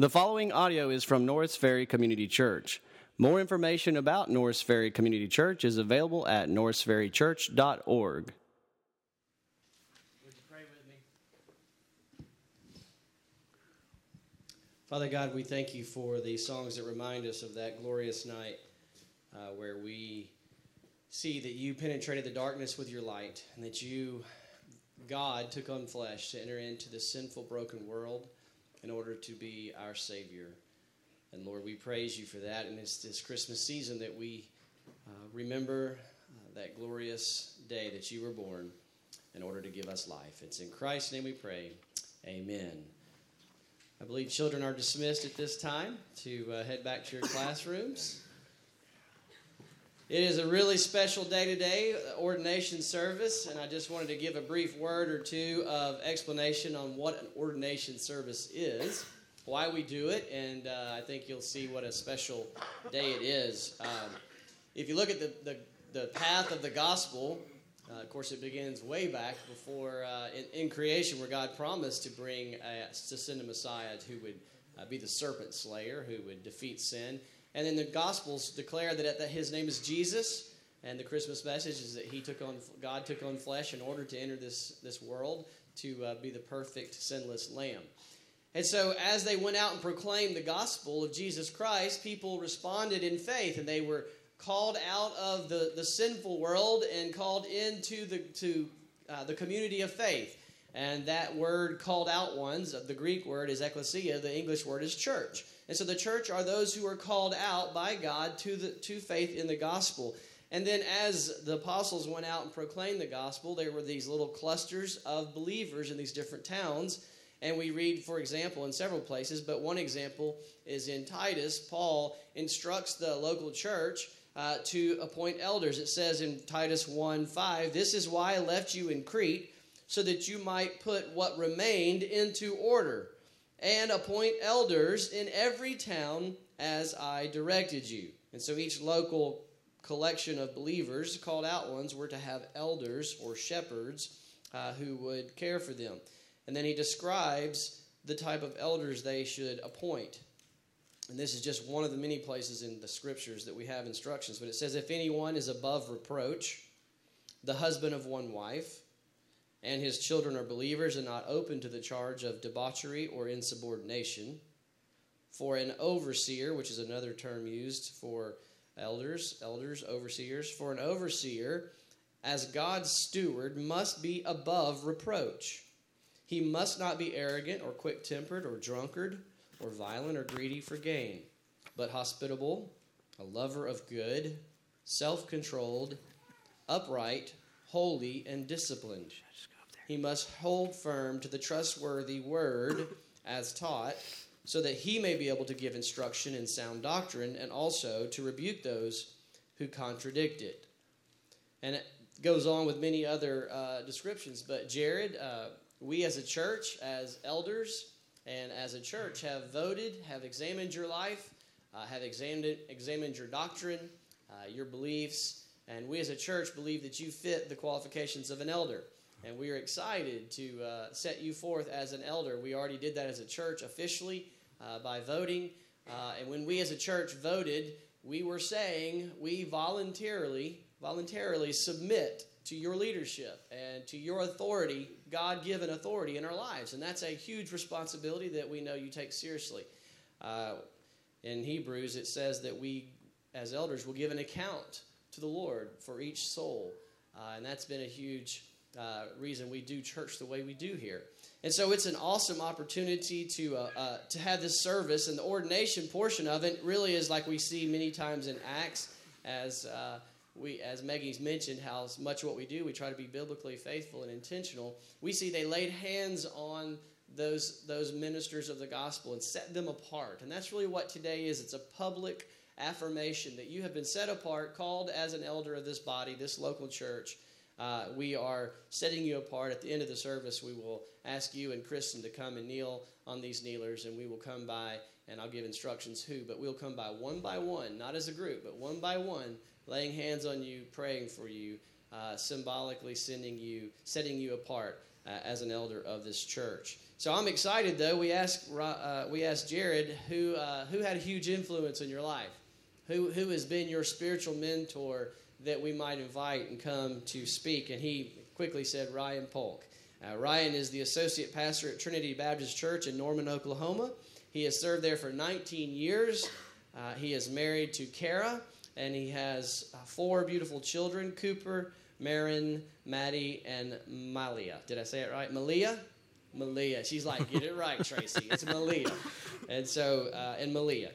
The following audio is from Norris Ferry Community Church. More information about Norris Ferry Community Church is available at norrisferrychurch.org. Would you pray with me? Father God, we thank you for the songs that remind us of that glorious night uh, where we see that you penetrated the darkness with your light and that you, God, took on flesh to enter into this sinful, broken world in order to be our Savior. And Lord, we praise you for that. And it's this Christmas season that we uh, remember uh, that glorious day that you were born in order to give us life. It's in Christ's name we pray. Amen. I believe children are dismissed at this time to uh, head back to your classrooms. It is a really special day today, ordination service, and I just wanted to give a brief word or two of explanation on what an ordination service is, why we do it, and uh, I think you'll see what a special day it is. Um, if you look at the, the, the, path of the gospel, uh, of course, it begins way back before uh, in, in, creation, where God promised to bring a, to send a Messiah who would uh, be the serpent slayer, who would defeat sin. And then the Gospels declare that, that his name is Jesus, and the Christmas message is that he took on God took on flesh in order to enter this this world to uh, be the perfect sinless Lamb. And so, as they went out and proclaimed the gospel of Jesus Christ, people responded in faith, and they were called out of the, the sinful world and called into the to uh, the community of faith. And that word called out ones, the Greek word is ecclesia, the English word is church. And so the church are those who are called out by God to, the, to faith in the gospel. And then as the apostles went out and proclaimed the gospel, there were these little clusters of believers in these different towns. And we read, for example, in several places, but one example is in Titus. Paul instructs the local church uh, to appoint elders. It says in Titus 1 5, This is why I left you in Crete, so that you might put what remained into order and appoint elders in every town as I directed you. And so each local collection of believers, called out ones, were to have elders or shepherds uh, who would care for them. And then he describes the type of elders they should appoint. And this is just one of the many places in the scriptures that we have instructions. But it says, If anyone is above reproach, the husband of one wife, and his children are believers and not open to the charge of debauchery or insubordination. For an overseer, which is another term used for elders, elders, overseers, for an overseer, as God's steward, must be above reproach. He must not be arrogant or quick tempered or drunkard or violent or greedy for gain, but hospitable, a lover of good, self controlled, upright, holy, and disciplined. He must hold firm to the trustworthy word as taught, so that he may be able to give instruction in sound doctrine and also to rebuke those who contradict it. And it goes on with many other uh, descriptions. But, Jared, uh, we as a church, as elders, and as a church have voted, have examined your life, uh, have examined, examined your doctrine, uh, your beliefs, and we as a church believe that you fit the qualifications of an elder. And we are excited to uh, set you forth as an elder. We already did that as a church officially uh, by voting. Uh, and when we as a church voted, we were saying we voluntarily, voluntarily submit to your leadership and to your authority, God given authority in our lives. And that's a huge responsibility that we know you take seriously. Uh, in Hebrews, it says that we, as elders, will give an account to the Lord for each soul. Uh, and that's been a huge uh, reason we do church the way we do here. And so it's an awesome opportunity to uh, uh, to have this service, and the ordination portion of it really is like we see many times in Acts, as uh, we as Maggie's mentioned, how much what we do we try to be biblically faithful and intentional. We see they laid hands on those those ministers of the gospel and set them apart, and that's really what today is. It's a public affirmation that you have been set apart, called as an elder of this body, this local church uh, we are setting you apart. At the end of the service, we will ask you and Kristen to come and kneel on these kneelers, and we will come by and I'll give instructions who, but we'll come by one by one, not as a group, but one by one, laying hands on you, praying for you, uh, symbolically sending you, setting you apart uh, as an elder of this church. So I'm excited, though. We asked, uh, we asked Jared who, uh, who had a huge influence in your life? Who, who has been your spiritual mentor that we might invite and come to speak? And he quickly said, Ryan Polk. Uh, Ryan is the associate pastor at Trinity Baptist Church in Norman, Oklahoma. He has served there for 19 years. Uh, he is married to Kara, and he has uh, four beautiful children Cooper, Marin, Maddie, and Malia. Did I say it right? Malia? Malia. She's like, get it right, Tracy. It's Malia. And so, uh, and Malia.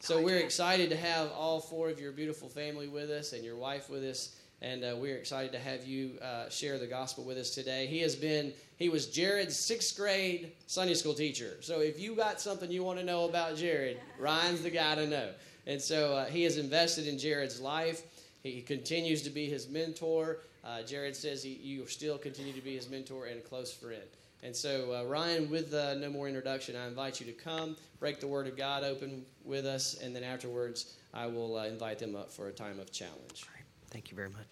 So we're excited to have all four of your beautiful family with us and your wife with us and uh, we're excited to have you uh, share the gospel with us today. He has been, he was Jared's sixth grade Sunday school teacher. So if you got something you want to know about Jared, Ryan's the guy to know. And so uh, he has invested in Jared's life. He continues to be his mentor. Uh, Jared says he, you still continue to be his mentor and a close friend. And so, uh, Ryan, with uh, no more introduction, I invite you to come, break the Word of God open with us, and then afterwards, I will invite them up for a time of challenge. Thank you very much.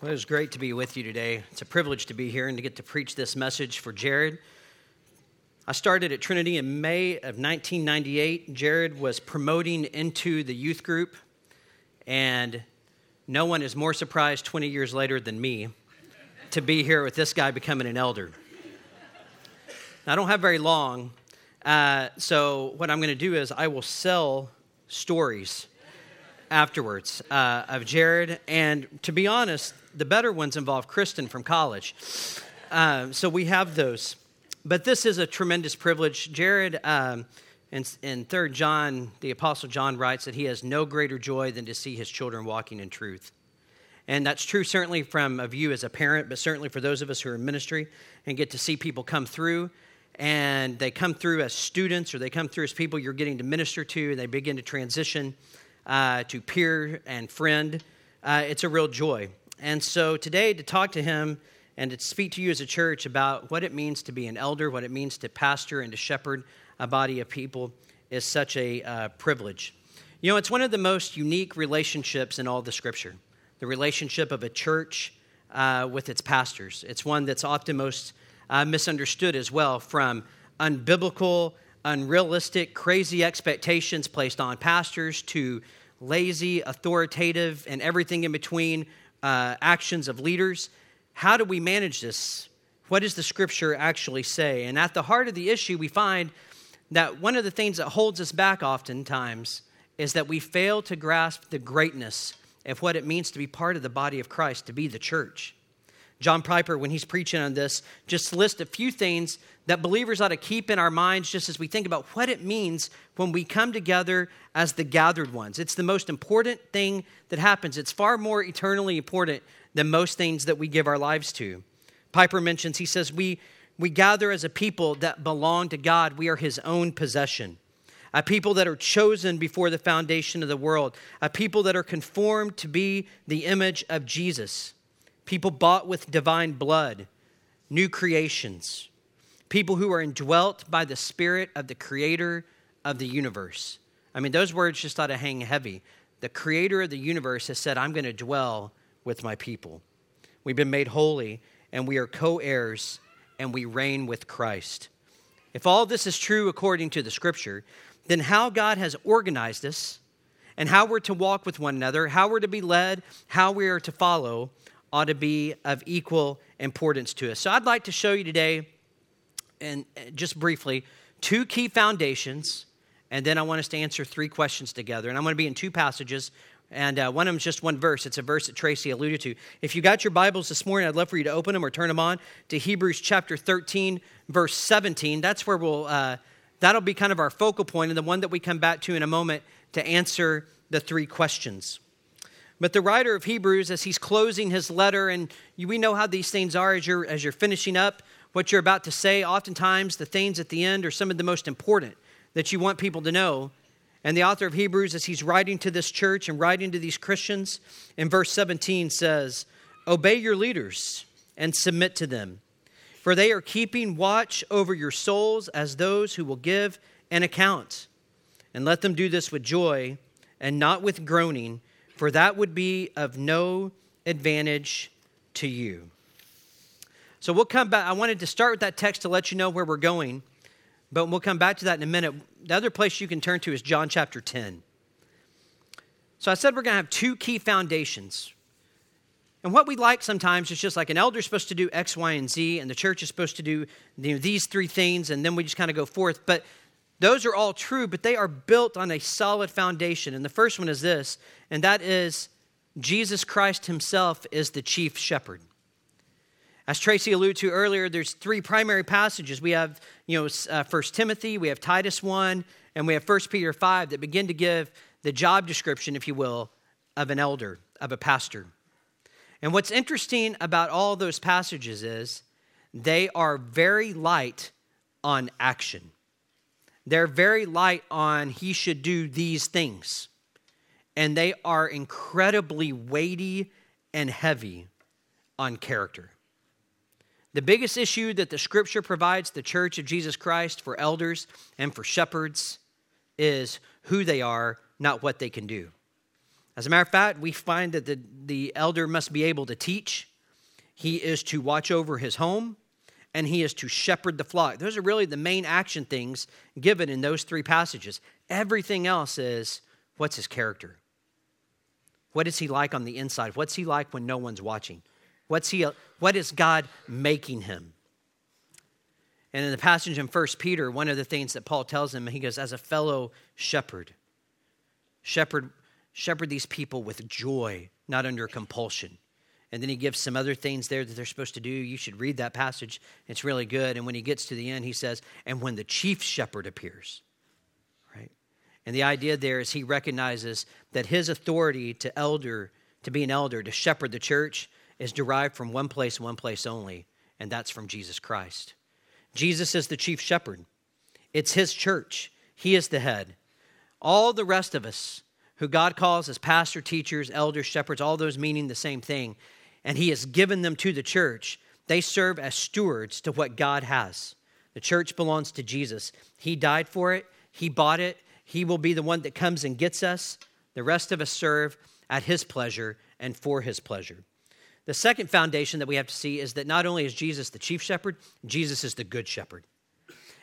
Well, it was great to be with you today. It's a privilege to be here and to get to preach this message for Jared. I started at Trinity in May of 1998. Jared was promoting into the youth group, and no one is more surprised 20 years later than me to be here with this guy becoming an elder. I don't have very long, uh, so, what I'm going to do is I will sell stories afterwards uh, of Jared. And to be honest, the better ones involve Kristen from college. Uh, so, we have those. But this is a tremendous privilege. Jared, um, in, in 3 John, the Apostle John writes that he has no greater joy than to see his children walking in truth. And that's true certainly from a view as a parent, but certainly for those of us who are in ministry and get to see people come through and they come through as students or they come through as people you're getting to minister to, and they begin to transition uh, to peer and friend, uh, it's a real joy. And so today, to talk to him and to speak to you as a church about what it means to be an elder, what it means to pastor and to shepherd a body of people is such a uh, privilege. You know, it's one of the most unique relationships in all the scripture the relationship of a church uh, with its pastors. It's one that's often most uh, misunderstood as well from unbiblical, unrealistic, crazy expectations placed on pastors to lazy, authoritative, and everything in between uh, actions of leaders. How do we manage this? What does the scripture actually say? And at the heart of the issue, we find that one of the things that holds us back oftentimes is that we fail to grasp the greatness of what it means to be part of the body of Christ, to be the church. John Piper, when he's preaching on this, just lists a few things that believers ought to keep in our minds just as we think about what it means when we come together as the gathered ones. It's the most important thing that happens. It's far more eternally important than most things that we give our lives to. Piper mentions, he says, we, we gather as a people that belong to God. We are his own possession. A people that are chosen before the foundation of the world. A people that are conformed to be the image of Jesus people bought with divine blood, new creations, people who are indwelt by the Spirit of the Creator of the universe. I mean, those words just ought to hang heavy. The Creator of the universe has said, I'm going to dwell with my people. We've been made holy, and we are co heirs, and we reign with Christ. If all this is true according to the Scripture, then how God has organized us and how we're to walk with one another, how we're to be led, how we are to follow, ought to be of equal importance to us. So I'd like to show you today, and uh, just briefly, two key foundations, and then I want us to answer three questions together. And I'm going to be in two passages. And uh, one of them is just one verse. It's a verse that Tracy alluded to. If you got your Bibles this morning, I'd love for you to open them or turn them on to Hebrews chapter 13, verse 17. That's where we'll, uh, that'll be kind of our focal point and the one that we come back to in a moment to answer the three questions. But the writer of Hebrews, as he's closing his letter, and we know how these things are as you're, as you're finishing up what you're about to say, oftentimes the things at the end are some of the most important that you want people to know. And the author of Hebrews, as he's writing to this church and writing to these Christians, in verse 17 says, Obey your leaders and submit to them, for they are keeping watch over your souls as those who will give an account. And let them do this with joy and not with groaning for that would be of no advantage to you. So we'll come back. I wanted to start with that text to let you know where we're going, but we'll come back to that in a minute. The other place you can turn to is John chapter 10. So I said we're going to have two key foundations. And what we like sometimes is just like an elder is supposed to do X, Y, and Z, and the church is supposed to do you know, these three things, and then we just kind of go forth. But those are all true, but they are built on a solid foundation. And the first one is this, and that is Jesus Christ himself is the chief shepherd. As Tracy alluded to earlier, there's three primary passages. We have, you know, uh, 1 Timothy, we have Titus 1, and we have 1 Peter 5 that begin to give the job description, if you will, of an elder, of a pastor. And what's interesting about all those passages is they are very light on action. They're very light on he should do these things. And they are incredibly weighty and heavy on character. The biggest issue that the scripture provides the church of Jesus Christ for elders and for shepherds is who they are, not what they can do. As a matter of fact, we find that the, the elder must be able to teach, he is to watch over his home, and he is to shepherd the flock. Those are really the main action things given in those three passages. Everything else is what's his character? What is he like on the inside? What's he like when no one's watching? What's he, what is God making him? And in the passage in 1 Peter, one of the things that Paul tells him, he goes, as a fellow shepherd, shepherd, shepherd these people with joy, not under compulsion. And then he gives some other things there that they're supposed to do. You should read that passage. It's really good. And when he gets to the end, he says, and when the chief shepherd appears, right? And the idea there is he recognizes that his authority to elder, to be an elder, to shepherd the church, is derived from one place, one place only, and that's from Jesus Christ. Jesus is the chief shepherd. It's his church. He is the head. All the rest of us who God calls as pastor, teachers, elders, shepherds, all those meaning the same thing, and he has given them to the church, they serve as stewards to what God has. The church belongs to Jesus. He died for it, He bought it. He will be the one that comes and gets us. The rest of us serve at His pleasure and for His pleasure. The second foundation that we have to see is that not only is Jesus the chief shepherd, Jesus is the good shepherd.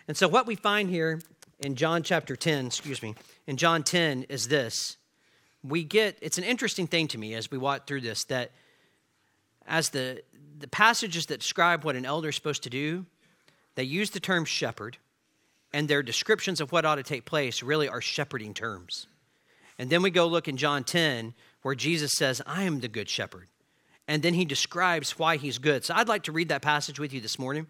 And so, what we find here in John chapter 10, excuse me, in John 10 is this. We get, it's an interesting thing to me as we walk through this that as the, the passages that describe what an elder is supposed to do, they use the term shepherd, and their descriptions of what ought to take place really are shepherding terms. And then we go look in John 10, where Jesus says, I am the good shepherd. And then he describes why he's good. So I'd like to read that passage with you this morning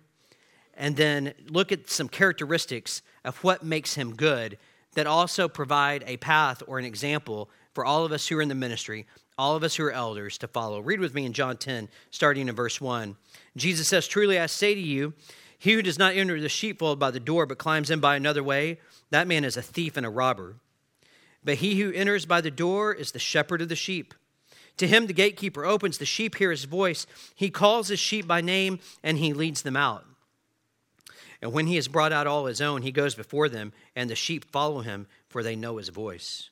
and then look at some characteristics of what makes him good that also provide a path or an example for all of us who are in the ministry all of us who are elders to follow. Read with me in John 10, starting in verse 1. Jesus says, Truly I say to you, he who does not enter the sheepfold by the door, but climbs in by another way, that man is a thief and a robber. But he who enters by the door is the shepherd of the sheep. To him the gatekeeper opens, the sheep hear his voice. He calls his sheep by name, and he leads them out. And when he has brought out all his own, he goes before them, and the sheep follow him, for they know his voice.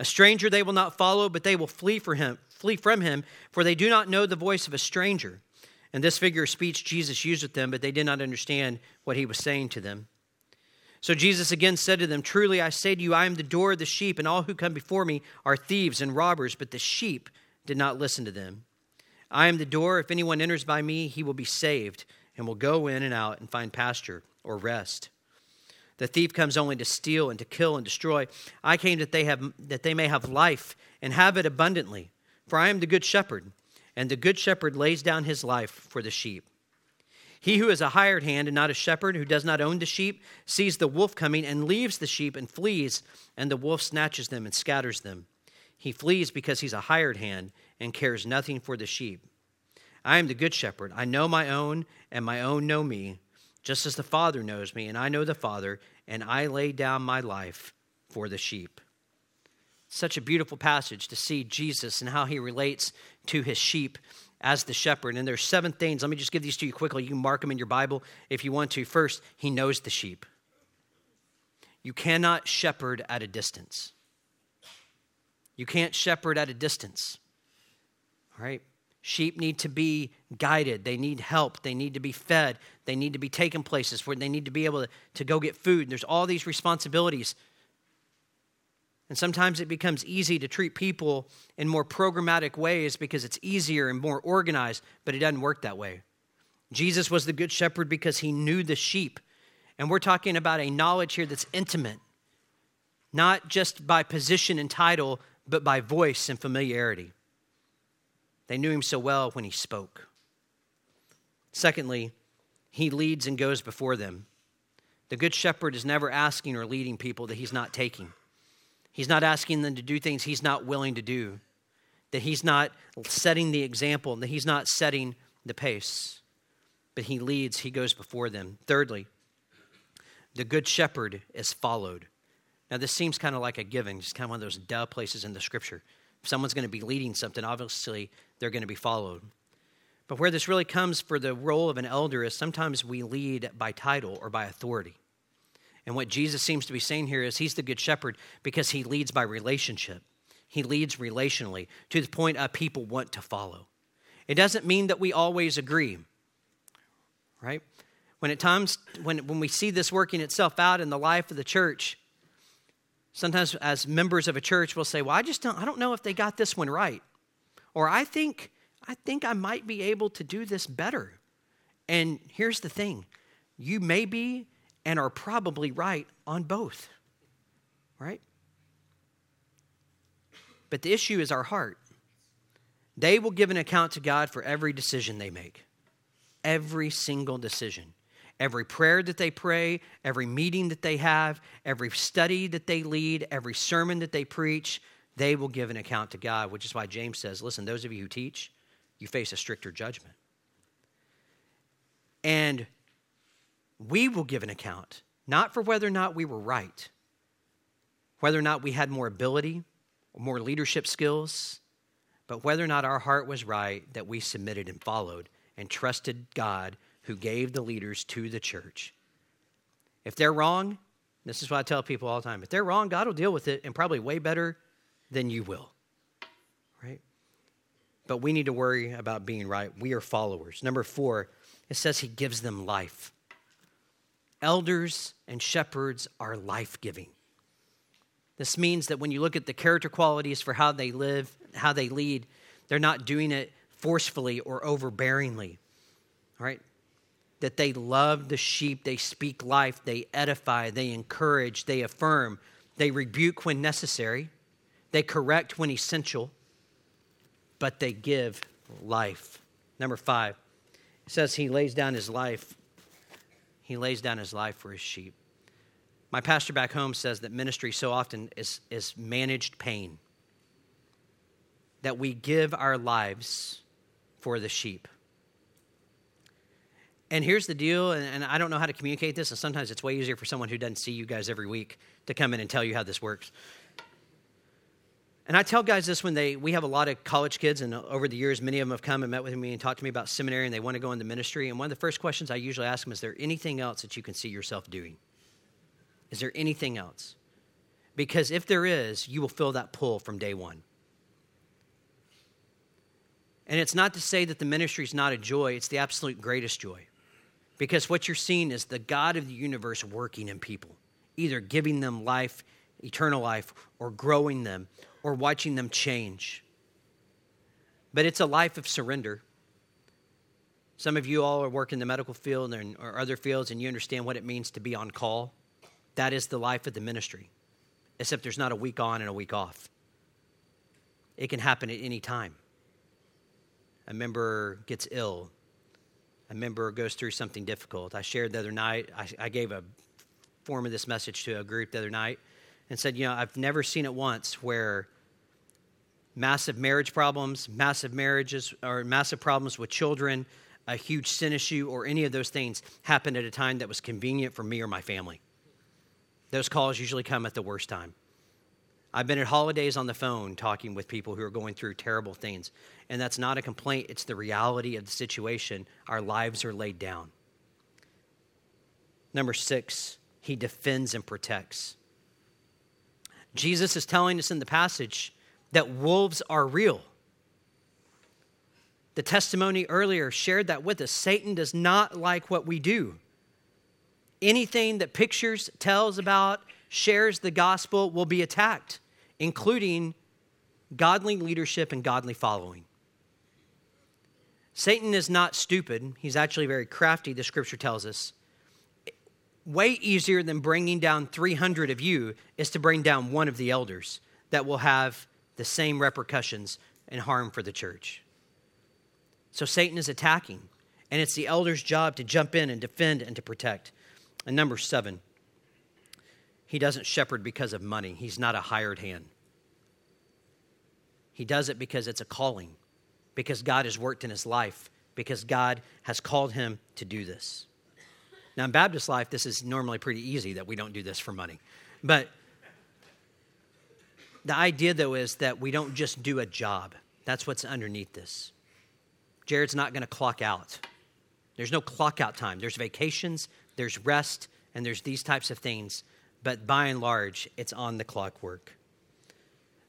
A stranger they will not follow, but they will flee for him, flee from him, for they do not know the voice of a stranger. And this figure of speech Jesus used with them, but they did not understand what he was saying to them. So Jesus again said to them, Truly I say to you, I am the door of the sheep, and all who come before me are thieves and robbers, but the sheep did not listen to them. I am the door. If anyone enters by me, he will be saved, and will go in and out and find pasture or rest. The thief comes only to steal and to kill and destroy. I came that they, have, that they may have life and have it abundantly. For I am the good shepherd, and the good shepherd lays down his life for the sheep. He who is a hired hand and not a shepherd, who does not own the sheep, sees the wolf coming and leaves the sheep and flees, and the wolf snatches them and scatters them. He flees because he's a hired hand and cares nothing for the sheep. I am the good shepherd. I know my own, and my own know me just as the Father knows me, and I know the Father, and I lay down my life for the sheep. Such a beautiful passage to see Jesus and how he relates to his sheep as the shepherd. And there's seven things. Let me just give these to you quickly. You can mark them in your Bible if you want to. First, he knows the sheep. You cannot shepherd at a distance. You can't shepherd at a distance. All right? Sheep need to be guided. They need help. They need to be fed. They need to be taken places where they need to be able to, to go get food. There's all these responsibilities. And sometimes it becomes easy to treat people in more programmatic ways because it's easier and more organized, but it doesn't work that way. Jesus was the good shepherd because he knew the sheep. And we're talking about a knowledge here that's intimate, not just by position and title, but by voice and familiarity. They knew him so well when he spoke. Secondly, he leads and goes before them. The good shepherd is never asking or leading people that he's not taking. He's not asking them to do things he's not willing to do, that he's not setting the example, that he's not setting the pace. But he leads, he goes before them. Thirdly, the good shepherd is followed. Now, this seems kind of like a given, just kind of one of those duh places in the scripture. If someone's going to be leading something, obviously they're going to be followed. But where this really comes for the role of an elder is sometimes we lead by title or by authority. And what Jesus seems to be saying here is he's the good shepherd because he leads by relationship. He leads relationally to the point of people want to follow. It doesn't mean that we always agree, right? When at times, when, when we see this working itself out in the life of the church, sometimes as members of a church we'll say, well, I just don't, I don't know if they got this one right. Or I think, I think I might be able to do this better. And here's the thing you may be and are probably right on both, right? But the issue is our heart. They will give an account to God for every decision they make, every single decision. Every prayer that they pray, every meeting that they have, every study that they lead, every sermon that they preach, they will give an account to God, which is why James says, listen, those of you who teach, you face a stricter judgment. And we will give an account, not for whether or not we were right, whether or not we had more ability, or more leadership skills, but whether or not our heart was right that we submitted and followed and trusted God who gave the leaders to the church. If they're wrong, this is what I tell people all the time if they're wrong, God will deal with it and probably way better than you will. Right? But we need to worry about being right. We are followers. Number four, it says he gives them life. Elders and shepherds are life giving. This means that when you look at the character qualities for how they live, how they lead, they're not doing it forcefully or overbearingly. All right? That they love the sheep, they speak life, they edify, they encourage, they affirm, they rebuke when necessary, they correct when essential, but they give life. Number five, it says he lays down his life he lays down his life for his sheep. My pastor back home says that ministry so often is, is managed pain, that we give our lives for the sheep. And here's the deal, and, and, I don't know how to communicate this, and sometimes it's way easier for someone who doesn't see you guys every week to come in and tell you how this works. And I tell guys this when they, we have a lot of college kids, and over the years, many of them have come and met with me and talked to me about seminary, and they want to go into ministry. And one of the first questions I usually ask them is there anything else that you can see yourself doing? Is there anything else? Because if there is, you will feel that pull from day one. And it's not to say that the ministry is not a joy, it's the absolute greatest joy. Because what you're seeing is the God of the universe working in people, either giving them life, eternal life, or growing them, or watching them change. But it's a life of surrender. Some of you all are working in the medical field or other fields, and you understand what it means to be on call. That is the life of the ministry, except there's not a week on and a week off. It can happen at any time. A member gets ill, a member goes through something difficult. I shared the other night, I, I gave a form of this message to a group the other night and said, You know, I've never seen it once where massive marriage problems, massive marriages, or massive problems with children, a huge sin issue, or any of those things happened at a time that was convenient for me or my family. Those calls usually come at the worst time. I've been at holidays on the phone talking with people who are going through terrible things. And that's not a complaint, it's the reality of the situation. Our lives are laid down. Number six, he defends and protects. Jesus is telling us in the passage that wolves are real. The testimony earlier shared that with us. Satan does not like what we do. Anything that pictures, tells about, shares the gospel will be attacked, including godly leadership and godly following. Satan is not stupid. He's actually very crafty, the scripture tells us. Way easier than bringing down 300 of you is to bring down one of the elders that will have the same repercussions and harm for the church. So Satan is attacking, and it's the elder's job to jump in and defend and to protect. And number seven, he doesn't shepherd because of money, he's not a hired hand. He does it because it's a calling because God has worked in his life, because God has called him to do this. Now, in Baptist life, this is normally pretty easy that we don't do this for money. But the idea, though, is that we don't just do a job. That's what's underneath this. Jared's not going to clock out. There's no clock out time. There's vacations, there's rest, and there's these types of things. But by and large, it's on the clock work.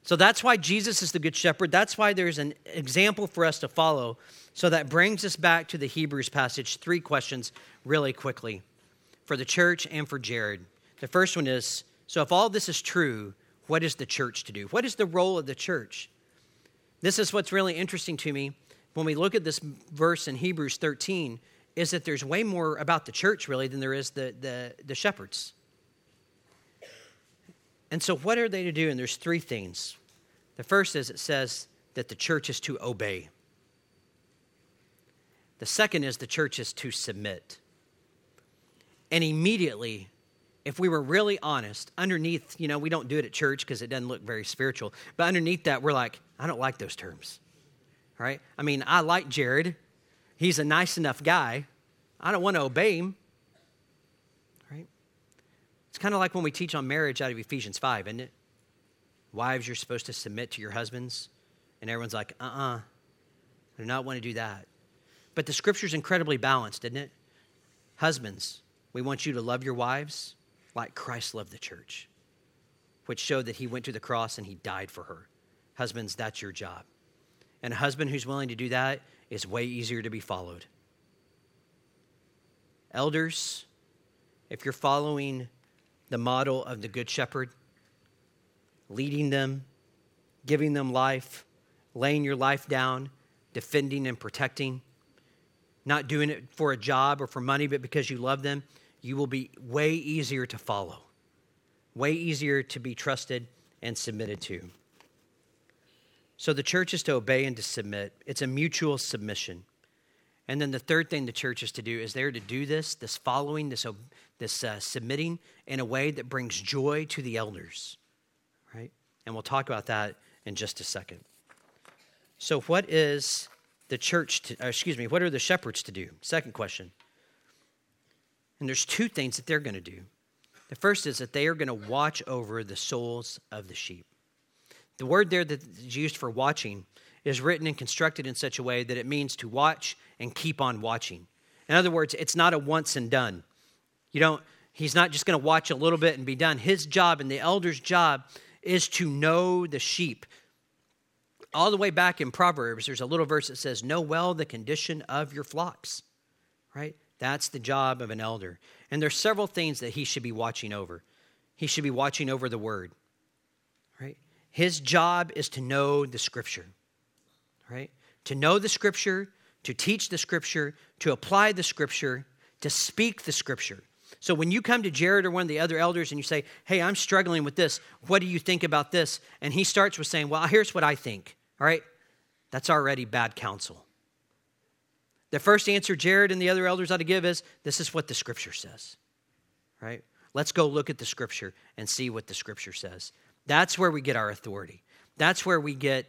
So that's why Jesus is the Good Shepherd. That's why there's an example for us to follow. So that brings us back to the Hebrews passage. Three questions really quickly for the church and for Jared. The first one is so if all this is true, what is the church to do? What is the role of the church? This is what's really interesting to me when we look at this verse in Hebrews 13 is that there's way more about the church really than there is the, the, the shepherds. And so, what are they to do? And there's three things. The first is it says that the church is to obey. The second is the church is to submit. And immediately, if we were really honest, underneath, you know, we don't do it at church because it doesn't look very spiritual, but underneath that, we're like, I don't like those terms. Right? I mean, I like Jared. He's a nice enough guy. I don't want to obey him. Kind of like when we teach on marriage out of Ephesians 5, isn't it? Wives, you're supposed to submit to your husbands. And everyone's like, uh uh-uh, uh, I do not want to do that. But the scripture's incredibly balanced, isn't it? Husbands, we want you to love your wives like Christ loved the church, which showed that he went to the cross and he died for her. Husbands, that's your job. And a husband who's willing to do that is way easier to be followed. Elders, if you're following the model of the Good Shepherd, leading them, giving them life, laying your life down, defending and protecting, not doing it for a job or for money, but because you love them, you will be way easier to follow, way easier to be trusted and submitted to. So the church is to obey and to submit. It's a mutual submission. And then the third thing the church is to do is they're to do this, this following, this, this uh, submitting in a way that brings joy to the elders, right? And we'll talk about that in just a second. So, what is the church, to, excuse me, what are the shepherds to do? Second question. And there's two things that they're going to do. The first is that they are going to watch over the souls of the sheep. The word there that is used for watching is written and constructed in such a way that it means to watch and keep on watching. In other words, it's not a once and done. You don't, he's not just going to watch a little bit and be done. His job and the elder's job is to know the sheep. All the way back in Proverbs, there's a little verse that says, Know well the condition of your flocks, right? That's the job of an elder. And there's several things that he should be watching over. He should be watching over the word, right? His job is to know the scripture, right? To know the scripture, to teach the scripture, to apply the scripture, to speak the scripture. So when you come to Jared or one of the other elders and you say, Hey, I'm struggling with this, what do you think about this? And he starts with saying, Well, here's what I think, all right? That's already bad counsel. The first answer Jared and the other elders ought to give is, This is what the scripture says, right? Let's go look at the scripture and see what the scripture says. That's where we get our authority. That's where we get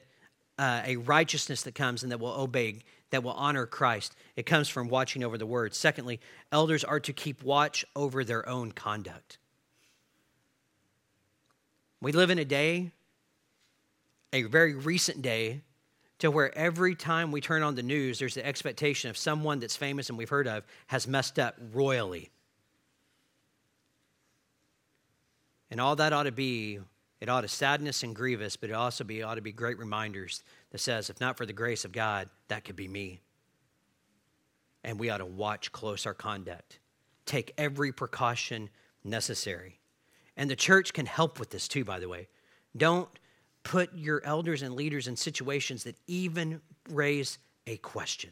uh, a righteousness that comes and that will obey that will honor Christ. It comes from watching over the word. Secondly, elders are to keep watch over their own conduct. We live in a day, a very recent day, to where every time we turn on the news, there's the expectation of someone that's famous and we've heard of has messed up royally. And all that ought to be It ought to sadden us and grieve us, but it also be, ought to be great reminders that says, if not for the grace of God, that could be me. And we ought to watch close our conduct, take every precaution necessary. And the church can help with this too, by the way. Don't put your elders and leaders in situations that even raise a question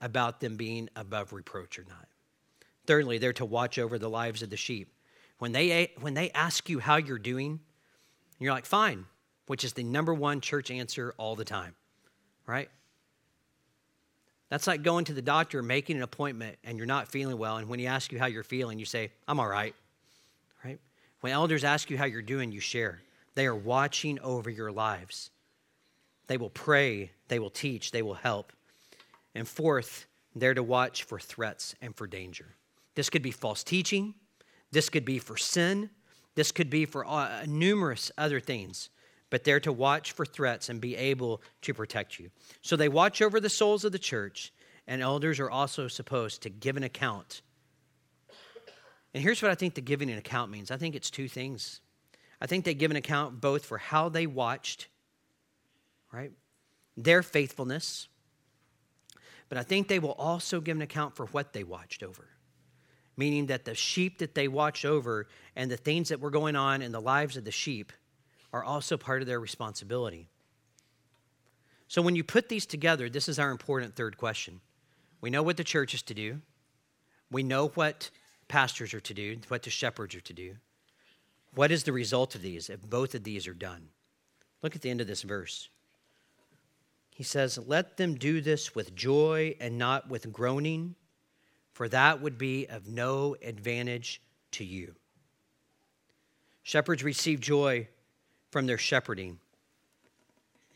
about them being above reproach or not. Thirdly, they're to watch over the lives of the sheep. When they, when they ask you how you're doing, you're like, fine, which is the number one church answer all the time, right? That's like going to the doctor, making an appointment, and you're not feeling well. And when he asks you how you're feeling, you say, I'm all right, right? When elders ask you how you're doing, you share. They are watching over your lives. They will pray, they will teach, they will help. And fourth, they're to watch for threats and for danger. This could be false teaching, this could be for sin, this could be for uh, numerous other things, but they're to watch for threats and be able to protect you. So they watch over the souls of the church, and elders are also supposed to give an account. And here's what I think the giving an account means I think it's two things. I think they give an account both for how they watched, right? Their faithfulness, but I think they will also give an account for what they watched over. Meaning that the sheep that they watch over and the things that were going on in the lives of the sheep are also part of their responsibility. So when you put these together, this is our important third question. We know what the church is to do, we know what pastors are to do, what the shepherds are to do. What is the result of these if both of these are done? Look at the end of this verse. He says, Let them do this with joy and not with groaning, for that would be of no advantage to you. Shepherds receive joy from their shepherding,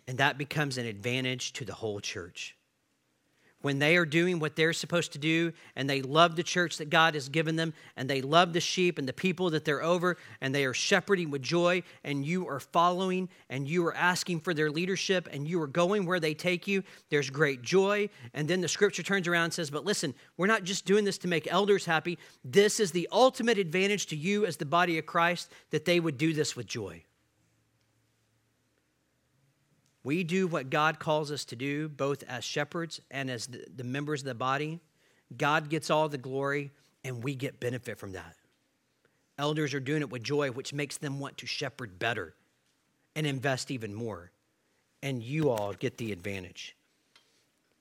and that becomes an advantage to the whole church when they are doing what they're supposed to do and they love the church that God has given them and they love the sheep and the people that they're over and they are shepherding with joy and you are following and you are asking for their leadership and you are going where they take you, there's great joy. And then the scripture turns around and says, But listen, we're not just doing this to make elders happy. This is the ultimate advantage to you as the body of Christ that they would do this with joy. We do what God calls us to do, both as shepherds and as the, members of the body. God gets all the glory, and we get benefit from that. Elders are doing it with joy, which makes them want to shepherd better and invest even more. And you all get the advantage.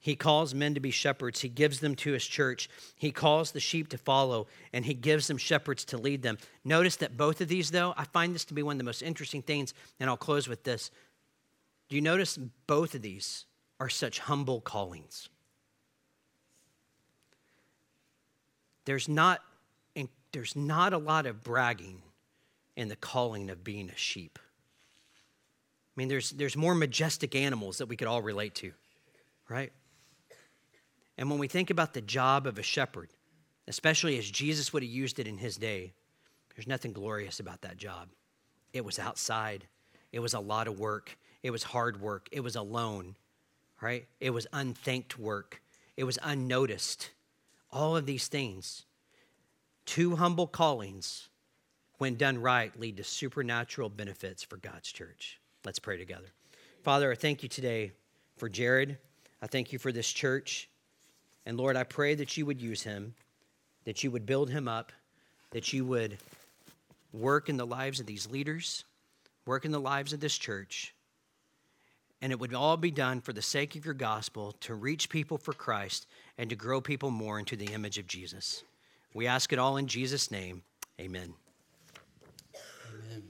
He calls men to be shepherds. He gives them to his church. He calls the sheep to follow, and he gives them shepherds to lead them. Notice that both of these, though, I find this to be one of the most interesting things, and I'll close with this. Do you notice both of these are such humble callings? There's not, there's not a lot of bragging in the calling of being a sheep. I mean, there's, there's more majestic animals that we could all relate to, right? And when we think about the job of a shepherd, especially as Jesus would have used it in his day, there's nothing glorious about that job. It was outside, it was a lot of work, it was hard work. It was alone, right? It was unthanked work. It was unnoticed. All of these things. Two humble callings, when done right, lead to supernatural benefits for God's church. Let's pray together. Father, I thank you today for Jared. I thank you for this church. And Lord, I pray that you would use him, that you would build him up, that you would work in the lives of these leaders, work in the lives of this church and it would all be done for the sake of your gospel to reach people for Christ and to grow people more into the image of Jesus. We ask it all in Jesus' name. Amen. Amen.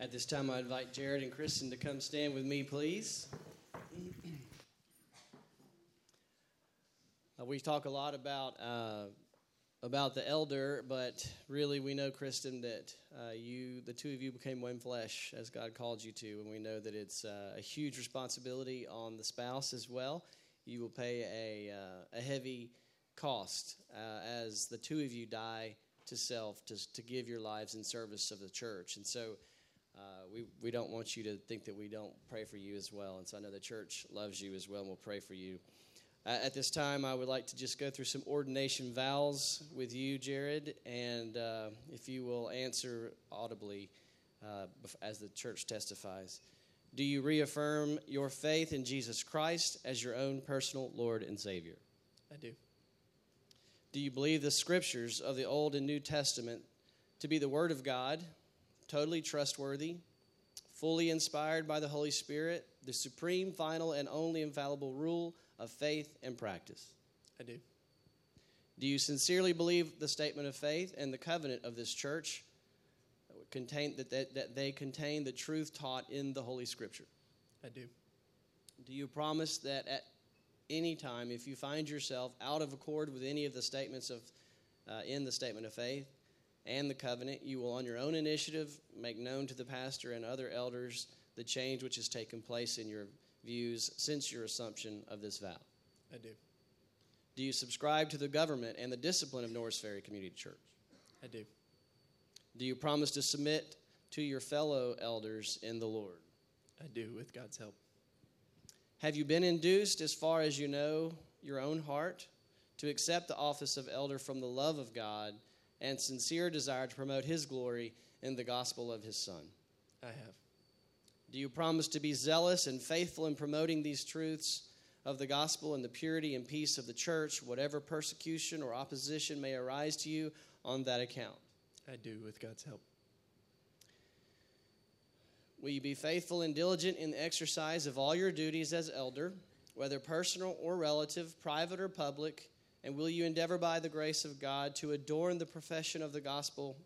At this time, I invite Jared and Kristen to come stand with me, please. Uh, we talk a lot about uh, about the elder, but really we know, Kristen, that uh, you, the two of you, became one flesh as God called you to, and we know that it's uh, a huge responsibility on the spouse as well. You will pay a, uh, a heavy cost uh, as the two of you die to self to, to give your lives in service of the church. And so uh, we, we don't want you to think that we don't pray for you as well. And so I know the church loves you as well, and we'll pray for you. Uh, at this time, I would like to just go through some ordination vows with you, Jared, and uh, if you will answer audibly uh, as the church testifies. Do you reaffirm your faith in Jesus Christ as your own personal Lord and Savior? I do. Do you believe the scriptures of the Old and New Testament to be the Word of God, totally trustworthy, fully inspired by the Holy Spirit, the supreme, final, and only infallible rule of faith and practice? I do. Do you sincerely believe the statement of faith and the covenant of this church contain, that, that, that they contain the truth taught in the Holy Scripture? I do. Do you promise that at any time, if you find yourself out of accord with any of the statements of uh, in the statement of faith and the covenant, you will, on your own initiative, make known to the pastor and other elders the change which has taken place in your views since your assumption of this vow? I do. Do you subscribe to the government and the discipline of Norris Ferry Community Church? I do. Do you promise to submit to your fellow elders in the Lord? I do, with God's help. Have you been induced, as far as you know your own heart, to accept the office of elder from the love of God and sincere desire to promote His glory in the gospel of His Son? I have. Do you promise to be zealous and faithful in promoting these truths of the gospel and the purity and peace of the church, whatever persecution or opposition may arise to you on that account? I do, with God's help. Will you be faithful and diligent in the exercise of all your duties as elder, whether personal or relative, private or public? And will you endeavor by the grace of God to adorn the profession of the gospel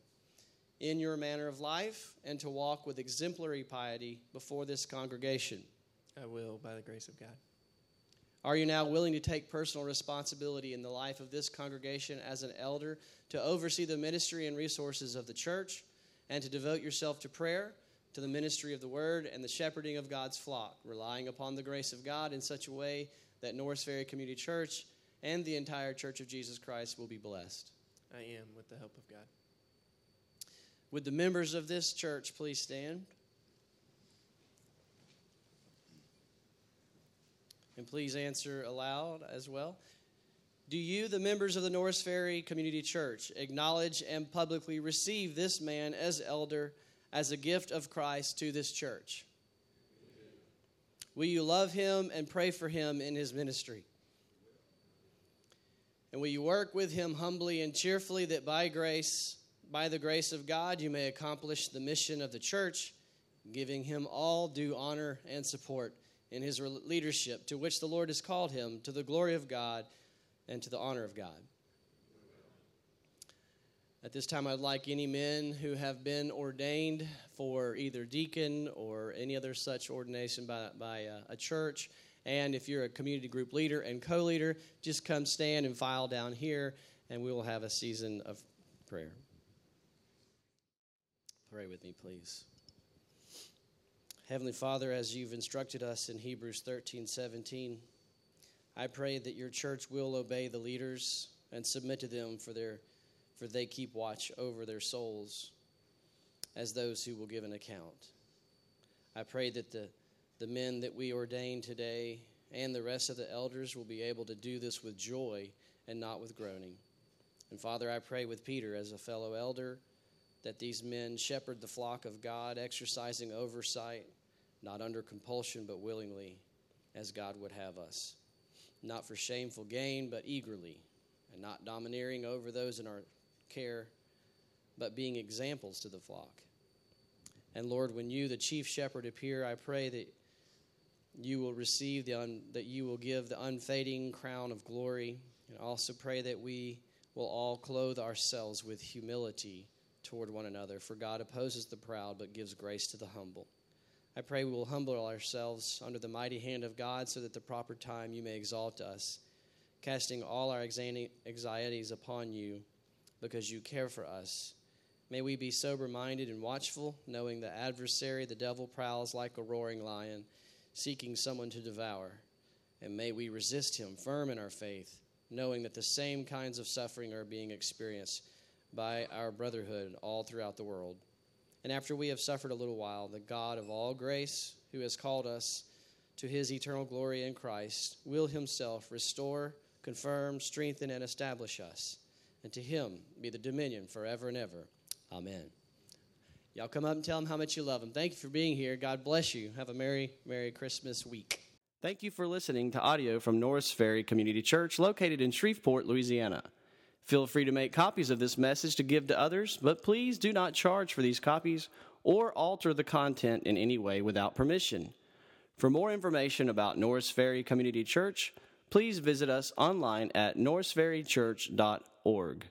in your manner of life and to walk with exemplary piety before this congregation? I will, by the grace of God. Are you now willing to take personal responsibility in the life of this congregation as an elder to oversee the ministry and resources of the church and to devote yourself to prayer? to the ministry of the word and the shepherding of God's flock, relying upon the grace of God in such a way that Norris Ferry Community Church and the entire Church of Jesus Christ will be blessed. I am, with the help of God. Would the members of this church please stand? And please answer aloud as well. Do you, the members of the Norris Ferry Community Church, acknowledge and publicly receive this man as elder? as a gift of Christ to this church? Will you love him and pray for him in his ministry? And will you work with him humbly and cheerfully that by grace, by the grace of God, you may accomplish the mission of the church, giving him all due honor and support in his leadership to which the Lord has called him to the glory of God and to the honor of God? At this time, I'd like any men who have been ordained for either deacon or any other such ordination by, by a, a church. And if you're a community group leader and co leader, just come stand and file down here, and we will have a season of prayer. Pray with me, please. Heavenly Father, as you've instructed us in Hebrews 13 17, I pray that your church will obey the leaders and submit to them for their for they keep watch over their souls as those who will give an account. I pray that the, the men that we ordain today and the rest of the elders will be able to do this with joy and not with groaning. And Father, I pray with Peter as a fellow elder that these men shepherd the flock of God, exercising oversight, not under compulsion, but willingly, as God would have us. Not for shameful gain, but eagerly, and not domineering over those in our care, but being examples to the flock. And Lord, when you, the chief shepherd, appear, I pray that you will receive the un, that you will give the unfading crown of glory, and also pray that we will all clothe ourselves with humility toward one another. For God opposes the proud, but gives grace to the humble. I pray we will humble ourselves under the mighty hand of God, so that the proper time you may exalt us, casting all our anxieties upon you because you care for us. May we be sober minded and watchful, knowing the adversary, the devil, prowls like a roaring lion, seeking someone to devour. And may we resist him, firm in our faith, knowing that the same kinds of suffering are being experienced by our brotherhood all throughout the world. And after we have suffered a little while, the God of all grace, who has called us to his eternal glory in Christ, will himself restore, confirm, strengthen, and establish us and to him be the dominion forever and ever. Amen. Y'all come up and tell them how much you love them. Thank you for being here. God bless you. Have a Merry, Merry Christmas week. Thank you for listening to audio from Norris Ferry Community Church located in Shreveport, Louisiana. Feel free to make copies of this message to give to others, but please do not charge for these copies or alter the content in any way without permission. For more information about Norris Ferry Community Church, please visit us online at norrisferrychurch.org.